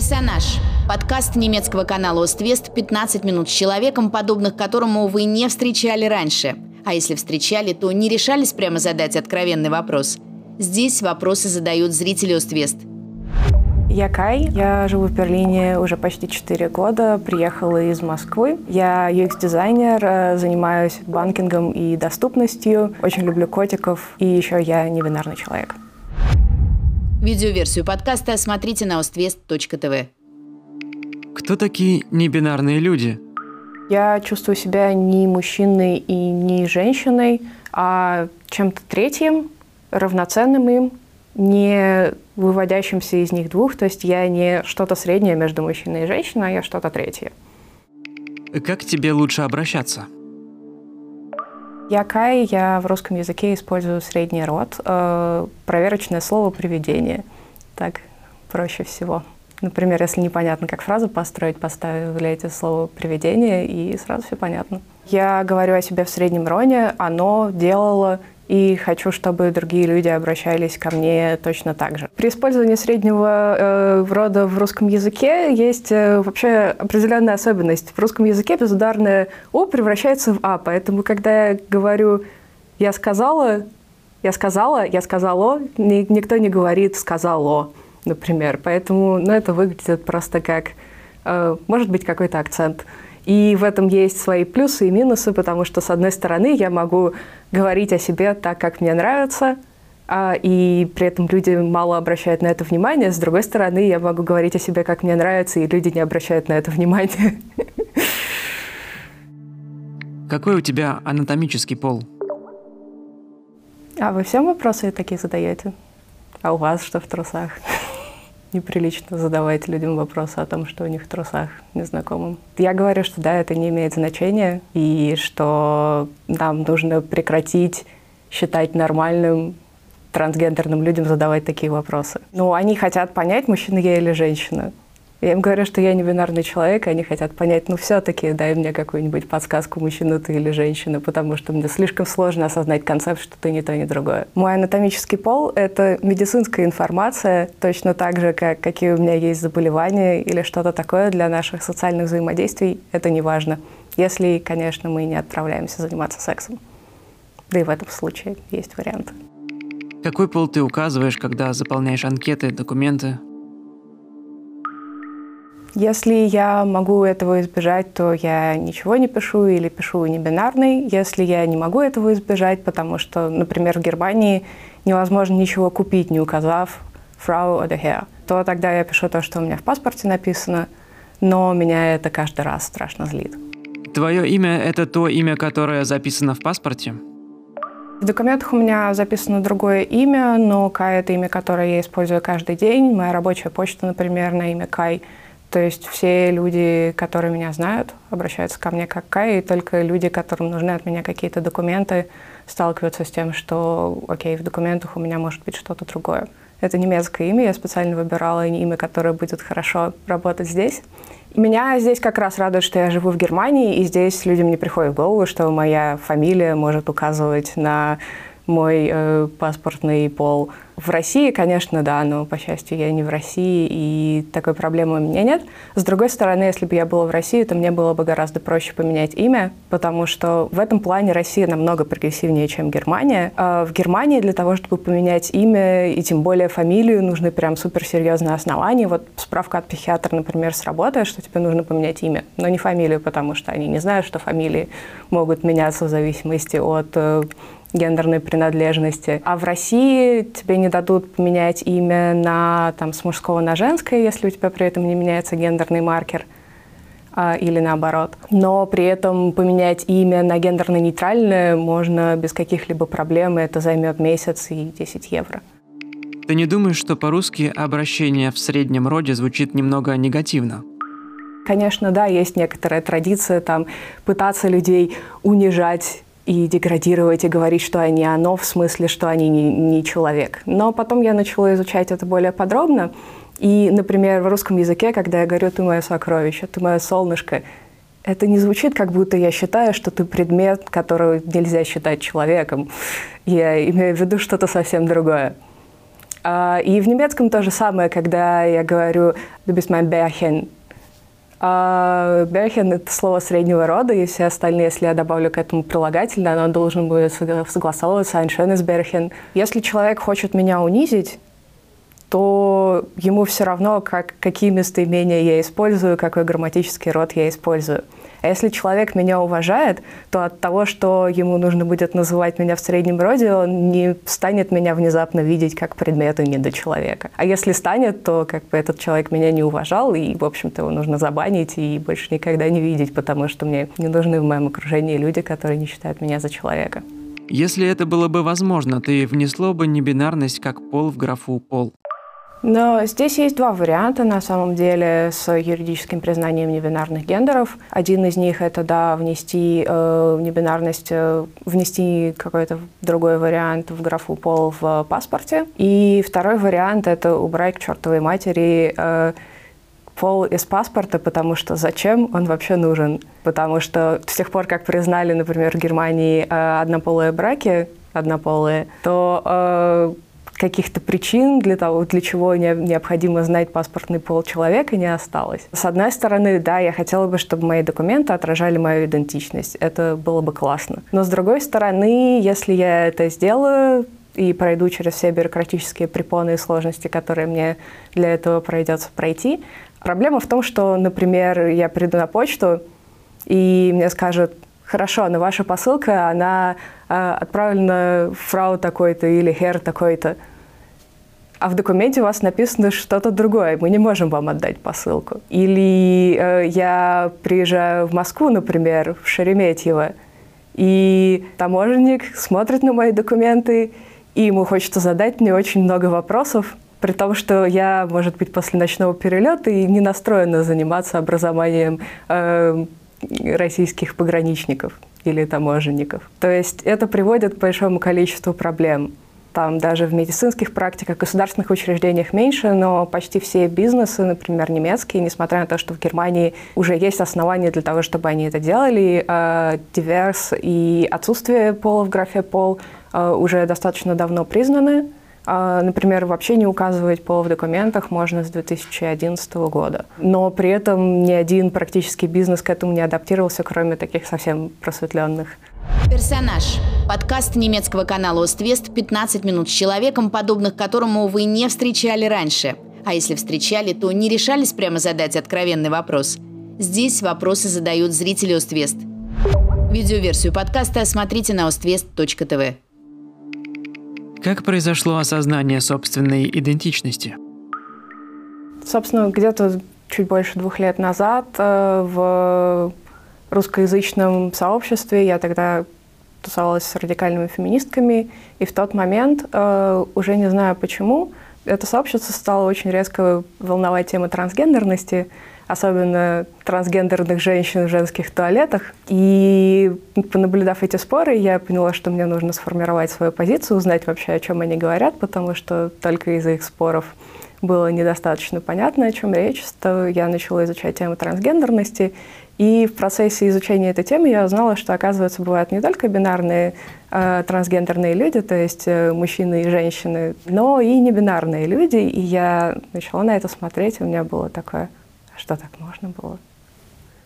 Персонаж. Подкаст немецкого канала «Оствест» 15 минут с человеком, подобных которому вы не встречали раньше. А если встречали, то не решались прямо задать откровенный вопрос. Здесь вопросы задают зрители «Оствест». Я Кай, я живу в Берлине уже почти 4 года, приехала из Москвы. Я UX-дизайнер, э, занимаюсь банкингом и доступностью, очень люблю котиков, и еще я невинарный человек. Видеоверсию подкаста смотрите на ostvest.tv. Кто такие небинарные люди? Я чувствую себя не мужчиной и не женщиной, а чем-то третьим, равноценным им, не выводящимся из них двух. То есть я не что-то среднее между мужчиной и женщиной, а я что-то третье. Как к тебе лучше обращаться? Я Кай, я в русском языке использую средний род. Э, проверочное слово «приведение». Так проще всего. Например, если непонятно, как фразу построить, поставляете слово «приведение», и сразу все понятно. Я говорю о себе в среднем роне, оно делало и хочу, чтобы другие люди обращались ко мне точно так же. При использовании среднего э, рода в русском языке есть э, вообще определенная особенность. В русском языке безударное «о» превращается в «а», поэтому когда я говорю «я сказала», «я сказала», «я сказало», ни, никто не говорит «сказало», например. Поэтому ну, это выглядит просто как, э, может быть, какой-то акцент. И в этом есть свои плюсы и минусы, потому что, с одной стороны, я могу говорить о себе так, как мне нравится, а, и при этом люди мало обращают на это внимание. С другой стороны, я могу говорить о себе, как мне нравится, и люди не обращают на это внимания. Какой у тебя анатомический пол? А вы всем вопросы такие задаете? А у вас что в трусах? Неприлично задавать людям вопросы о том, что у них в трусах незнакомым. Я говорю, что да, это не имеет значения, и что нам нужно прекратить считать нормальным трансгендерным людям задавать такие вопросы. Ну, они хотят понять, мужчина я или женщина. Я им говорю, что я не бинарный человек, и они хотят понять, ну все-таки дай мне какую-нибудь подсказку, мужчина ты или женщина, потому что мне слишком сложно осознать концепт, что ты не то, ни другое. Мой анатомический пол — это медицинская информация, точно так же, как какие у меня есть заболевания или что-то такое для наших социальных взаимодействий, это не важно. Если, конечно, мы не отправляемся заниматься сексом. Да и в этом случае есть варианты. Какой пол ты указываешь, когда заполняешь анкеты, документы? Если я могу этого избежать, то я ничего не пишу или пишу не бинарный. Если я не могу этого избежать, потому что, например, в Германии невозможно ничего купить, не указав Frau oder Herr, то тогда я пишу то, что у меня в паспорте написано, но меня это каждый раз страшно злит. Твое имя – это то имя, которое записано в паспорте? В документах у меня записано другое имя, но Кай – это имя, которое я использую каждый день. Моя рабочая почта, например, на имя Кай – то есть все люди, которые меня знают, обращаются ко мне как Кай, и только люди, которым нужны от меня какие-то документы, сталкиваются с тем, что, окей, в документах у меня может быть что-то другое. Это немецкое имя, я специально выбирала имя, которое будет хорошо работать здесь. Меня здесь как раз радует, что я живу в Германии, и здесь людям не приходит в голову, что моя фамилия может указывать на мой э, паспортный пол. В России, конечно, да, но, по счастью, я не в России, и такой проблемы у меня нет. С другой стороны, если бы я была в России, то мне было бы гораздо проще поменять имя, потому что в этом плане Россия намного прогрессивнее, чем Германия. А в Германии для того, чтобы поменять имя и тем более фамилию, нужны прям суперсерьезные основания. Вот справка от психиатра, например, сработает, что тебе нужно поменять имя, но не фамилию, потому что они не знают, что фамилии могут меняться в зависимости от э, гендерной принадлежности. А в России тебе не дадут поменять имя на, там, с мужского на женское, если у тебя при этом не меняется гендерный маркер а, или наоборот. Но при этом поменять имя на гендерно-нейтральное можно без каких-либо проблем, и это займет месяц и 10 евро. Ты не думаешь, что по-русски обращение в среднем роде звучит немного негативно? Конечно, да, есть некоторая традиция там пытаться людей унижать и деградировать, и говорить, что они оно, в смысле, что они не, не человек. Но потом я начала изучать это более подробно. И, например, в русском языке, когда я говорю «ты мое сокровище», «ты мое солнышко», это не звучит, как будто я считаю, что ты предмет, которого нельзя считать человеком. Я имею в виду что-то совсем другое. А, и в немецком то же самое, когда я говорю «du bist mein Bärchen», а Берхен — это слово среднего рода, и все остальные, если я добавлю к этому прилагательное, оно должен будет согласовываться «ein schönes Bärchen». Если человек хочет меня унизить, то ему все равно, как, какие местоимения я использую, какой грамматический род я использую. А если человек меня уважает, то от того, что ему нужно будет называть меня в среднем роде, он не станет меня внезапно видеть как предмет, а не до человека. А если станет, то как бы этот человек меня не уважал, и, в общем-то, его нужно забанить и больше никогда не видеть, потому что мне не нужны в моем окружении люди, которые не считают меня за человека. Если это было бы возможно, ты внесло бы небинарность как пол в графу «пол». Но здесь есть два варианта, на самом деле, с юридическим признанием небинарных гендеров. Один из них — это, да, внести э, небинарность, э, внести какой-то другой вариант в графу «пол» в паспорте. И второй вариант — это убрать к чертовой матери э, пол из паспорта, потому что зачем он вообще нужен? Потому что с тех пор, как признали, например, в Германии э, однополые браки, однополые, то э, каких-то причин для того, для чего необходимо знать паспортный пол человека, не осталось. С одной стороны, да, я хотела бы, чтобы мои документы отражали мою идентичность. Это было бы классно. Но с другой стороны, если я это сделаю, и пройду через все бюрократические препоны и сложности, которые мне для этого придется пройти. Проблема в том, что, например, я приду на почту, и мне скажут, хорошо, но ваша посылка, она э, отправлена фрау такой-то или хер такой-то а в документе у вас написано что-то другое, мы не можем вам отдать посылку. Или э, я приезжаю в Москву, например, в Шереметьево, и таможенник смотрит на мои документы, и ему хочется задать мне очень много вопросов, при том, что я, может быть, после ночного перелета и не настроена заниматься образованием э, российских пограничников или таможенников. То есть это приводит к большому количеству проблем. Там даже в медицинских практиках, государственных учреждениях меньше, но почти все бизнесы, например, немецкие, несмотря на то, что в Германии уже есть основания для того, чтобы они это делали, э, диверс и отсутствие пола в графе пол э, уже достаточно давно признаны. Э, например, вообще не указывать пол в документах можно с 2011 года. Но при этом ни один практический бизнес к этому не адаптировался, кроме таких совсем просветленных. Персонаж. Подкаст немецкого канала «Оствест» 15 минут с человеком, подобных которому вы не встречали раньше. А если встречали, то не решались прямо задать откровенный вопрос. Здесь вопросы задают зрители «Оствест». Видеоверсию подкаста смотрите на oствест.тв. Как произошло осознание собственной идентичности? Собственно, где-то чуть больше двух лет назад э, в русскоязычном сообществе. Я тогда тусовалась с радикальными феминистками, и в тот момент, э, уже не знаю почему, это сообщество стало очень резко волновать тему трансгендерности, особенно трансгендерных женщин в женских туалетах. И понаблюдав эти споры, я поняла, что мне нужно сформировать свою позицию, узнать вообще, о чем они говорят, потому что только из-за их споров было недостаточно понятно, о чем речь. То я начала изучать тему трансгендерности, и в процессе изучения этой темы я узнала, что, оказывается, бывают не только бинарные э, трансгендерные люди, то есть э, мужчины и женщины, но и небинарные люди. И я начала на это смотреть, и у меня было такое, «А что так можно было?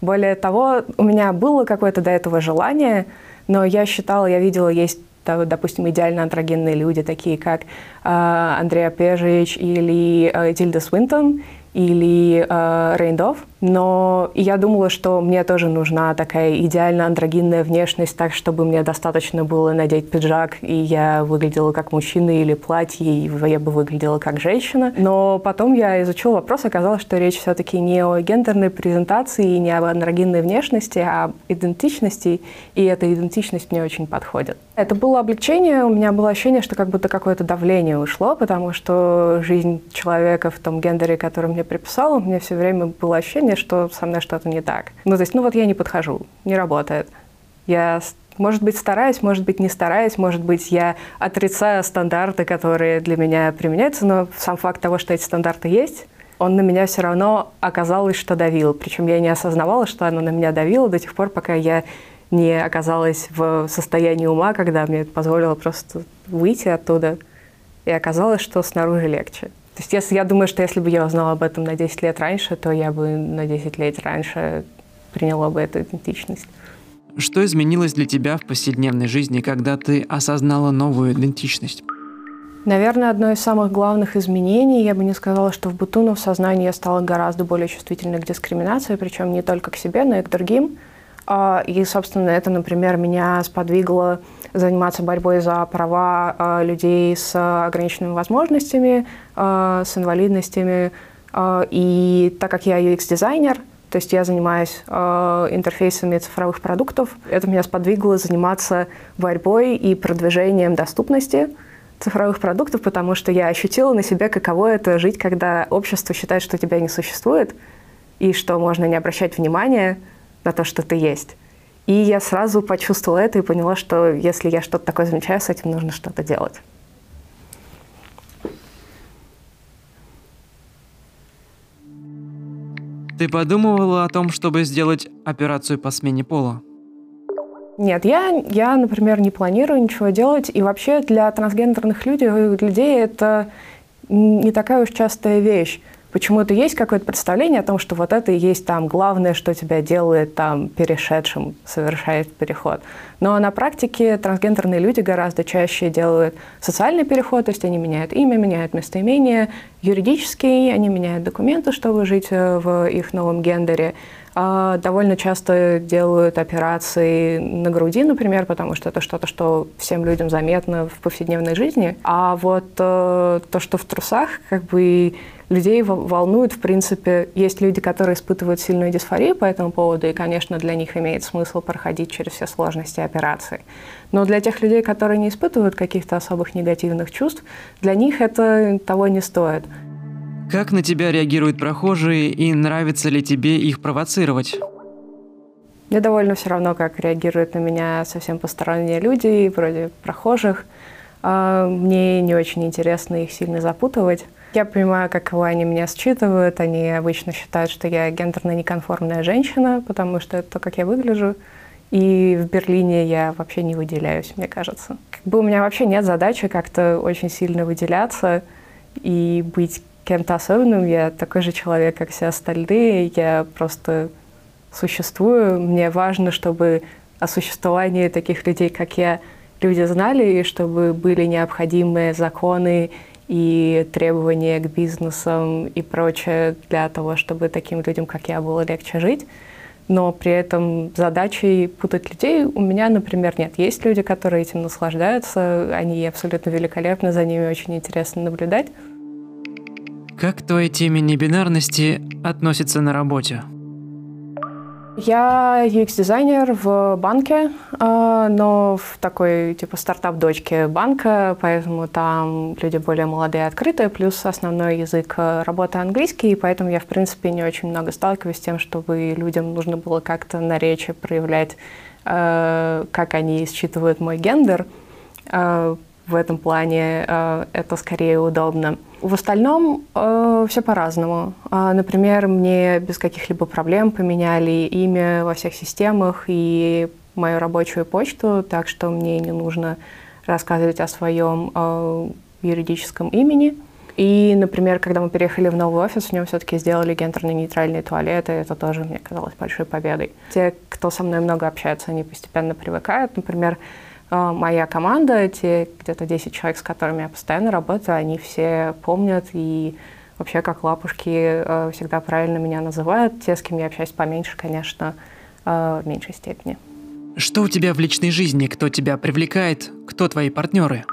Более того, у меня было какое-то до этого желание, но я считала, я видела, есть допустим, идеально андрогенные люди, такие как э, Андреа Пежич или э, Тильда Свинтон, или э, Рейндов. Но я думала, что мне тоже нужна такая идеально андрогинная внешность, так, чтобы мне достаточно было надеть пиджак, и я выглядела как мужчина, или платье, и я бы выглядела как женщина. Но потом я изучила вопрос, оказалось, что речь все-таки не о гендерной презентации, не об андрогинной внешности, а об идентичности, и эта идентичность мне очень подходит. Это было облегчение, у меня было ощущение, что как будто какое-то давление ушло, потому что жизнь человека в том гендере, который мне приписал, у меня все время было ощущение, что со мной что-то не так. Ну, то есть, ну вот я не подхожу, не работает. Я может быть, стараюсь, может быть, не стараюсь, может быть, я отрицаю стандарты, которые для меня применяются, но сам факт того, что эти стандарты есть, он на меня все равно оказалось, что давил. Причем я не осознавала, что оно на меня давило до тех пор, пока я не оказалась в состоянии ума, когда мне это позволило просто выйти оттуда И оказалось, что снаружи легче. То есть если, я думаю, что если бы я узнала об этом на 10 лет раньше, то я бы на 10 лет раньше приняла бы эту идентичность. Что изменилось для тебя в повседневной жизни, когда ты осознала новую идентичность? Наверное, одно из самых главных изменений, я бы не сказала, что в быту, но в сознании я стала гораздо более чувствительной к дискриминации, причем не только к себе, но и к другим. А, и, собственно, это, например, меня сподвигло заниматься борьбой за права а, людей с ограниченными возможностями, а, с инвалидностями. И так как я UX-дизайнер, то есть я занимаюсь интерфейсами цифровых продуктов. Это меня сподвигло заниматься борьбой и продвижением доступности цифровых продуктов, потому что я ощутила на себе, каково это жить, когда общество считает, что тебя не существует, и что можно не обращать внимания на то, что ты есть. И я сразу почувствовала это и поняла, что если я что-то такое замечаю, с этим нужно что-то делать. Ты подумывала о том, чтобы сделать операцию по смене пола? Нет, я, я, например, не планирую ничего делать. И вообще для трансгендерных людей, людей это не такая уж частая вещь. Почему-то есть какое-то представление о том, что вот это и есть там главное, что тебя делает там перешедшим, совершает переход. Но на практике трансгендерные люди гораздо чаще делают социальный переход, то есть они меняют имя, меняют местоимение, юридический, они меняют документы, чтобы жить э, в их новом гендере. А, довольно часто делают операции на груди, например, потому что это что-то, что всем людям заметно в повседневной жизни. А вот э, то, что в трусах, как бы людей волнует, в принципе, есть люди, которые испытывают сильную дисфорию по этому поводу, и, конечно, для них имеет смысл проходить через все сложности операции. Но для тех людей, которые не испытывают каких-то особых негативных чувств, для них это того не стоит. Как на тебя реагируют прохожие и нравится ли тебе их провоцировать? Мне довольно все равно, как реагируют на меня совсем посторонние люди, вроде прохожих. А, мне не очень интересно их сильно запутывать. Я понимаю, каково они меня считывают. Они обычно считают, что я гендерно неконформная женщина, потому что это то, как я выгляжу. И в Берлине я вообще не выделяюсь, мне кажется. Как бы у меня вообще нет задачи как-то очень сильно выделяться и быть кем-то особенным. Я такой же человек, как все остальные. Я просто существую. Мне важно, чтобы о существовании таких людей, как я, люди знали, и чтобы были необходимые законы и требования к бизнесам и прочее для того, чтобы таким людям, как я, было легче жить. Но при этом задачей путать людей у меня, например, нет. Есть люди, которые этим наслаждаются, они абсолютно великолепны, за ними очень интересно наблюдать. Как к твоей теме небинарности относится на работе? Я UX-дизайнер в банке, а, но в такой типа стартап-дочке банка, поэтому там люди более молодые и открытые, плюс основной язык работы английский, и поэтому я, в принципе, не очень много сталкиваюсь с тем, чтобы людям нужно было как-то на речи проявлять, а, как они считывают мой гендер. А, в этом плане это скорее удобно. В остальном э, все по-разному. Э, например, мне без каких-либо проблем поменяли имя во всех системах и мою рабочую почту, так что мне не нужно рассказывать о своем э, юридическом имени. И, например, когда мы переехали в новый офис, в нем все-таки сделали гендерно-нейтральные туалеты. Это тоже мне казалось большой победой. Те, кто со мной много общается, они постепенно привыкают. Например, а, моя команда, те где-то 10 человек, с которыми я постоянно работаю, они все помнят и вообще как лапушки а, всегда правильно меня называют. Те, с кем я общаюсь поменьше, конечно, а, в меньшей степени. Что у тебя в личной жизни? Кто тебя привлекает? Кто твои партнеры?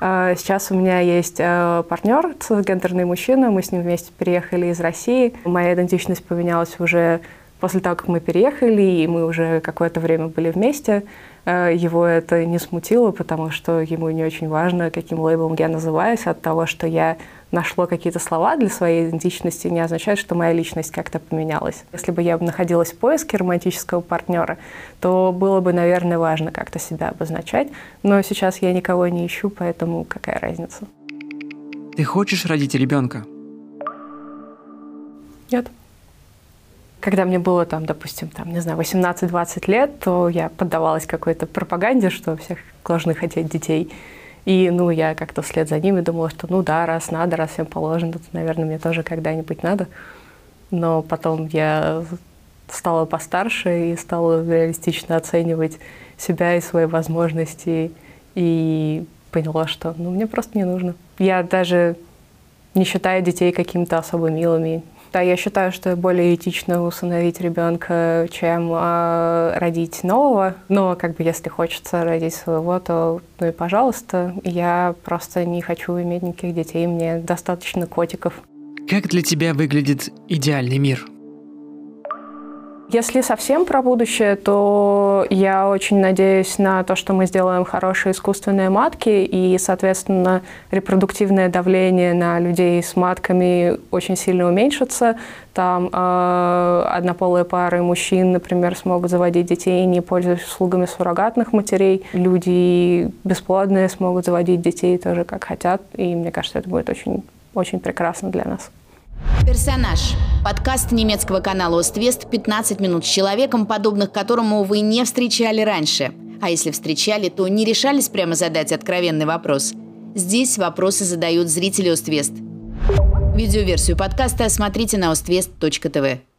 Сейчас у меня есть партнер, гендерный мужчина. Мы с ним вместе переехали из России. Моя идентичность поменялась уже после того, как мы переехали, и мы уже какое-то время были вместе. Э, его это не смутило, потому что ему не очень важно, каким лейблом я называюсь. От того, что я нашло какие-то слова для своей идентичности, не означает, что моя личность как-то поменялась. Если бы я находилась в поиске романтического партнера, то было бы, наверное, важно как-то себя обозначать. Но сейчас я никого не ищу, поэтому какая разница? Ты хочешь родить ребенка? Нет когда мне было там, допустим, там, не знаю, 18-20 лет, то я поддавалась какой-то пропаганде, что всех должны хотеть детей. И, ну, я как-то вслед за ними думала, что, ну да, раз надо, раз всем положено, то, наверное, мне тоже когда-нибудь надо. Но потом я стала постарше и стала реалистично оценивать себя и свои возможности и поняла, что ну, мне просто не нужно. Я даже не считаю детей какими-то особо милыми. Да, я считаю, что более этично усыновить ребенка, чем э, родить нового. Но как бы если хочется родить своего, то ну и пожалуйста. Я просто не хочу иметь никаких детей, мне достаточно котиков. Как для тебя выглядит идеальный мир? Если совсем про будущее, то я очень надеюсь на то, что мы сделаем хорошие искусственные матки, и, соответственно, репродуктивное давление на людей с матками очень сильно уменьшится. Там э, однополые пары мужчин, например, смогут заводить детей, не пользуясь услугами суррогатных матерей. Люди бесплодные смогут заводить детей тоже как хотят, и мне кажется, это будет очень, очень прекрасно для нас. Персонаж. Подкаст немецкого канала «Оствест» 15 минут с человеком, подобных которому вы не встречали раньше. А если встречали, то не решались прямо задать откровенный вопрос. Здесь вопросы задают зрители «Оствест». Видеоверсию подкаста смотрите на oствест.тв.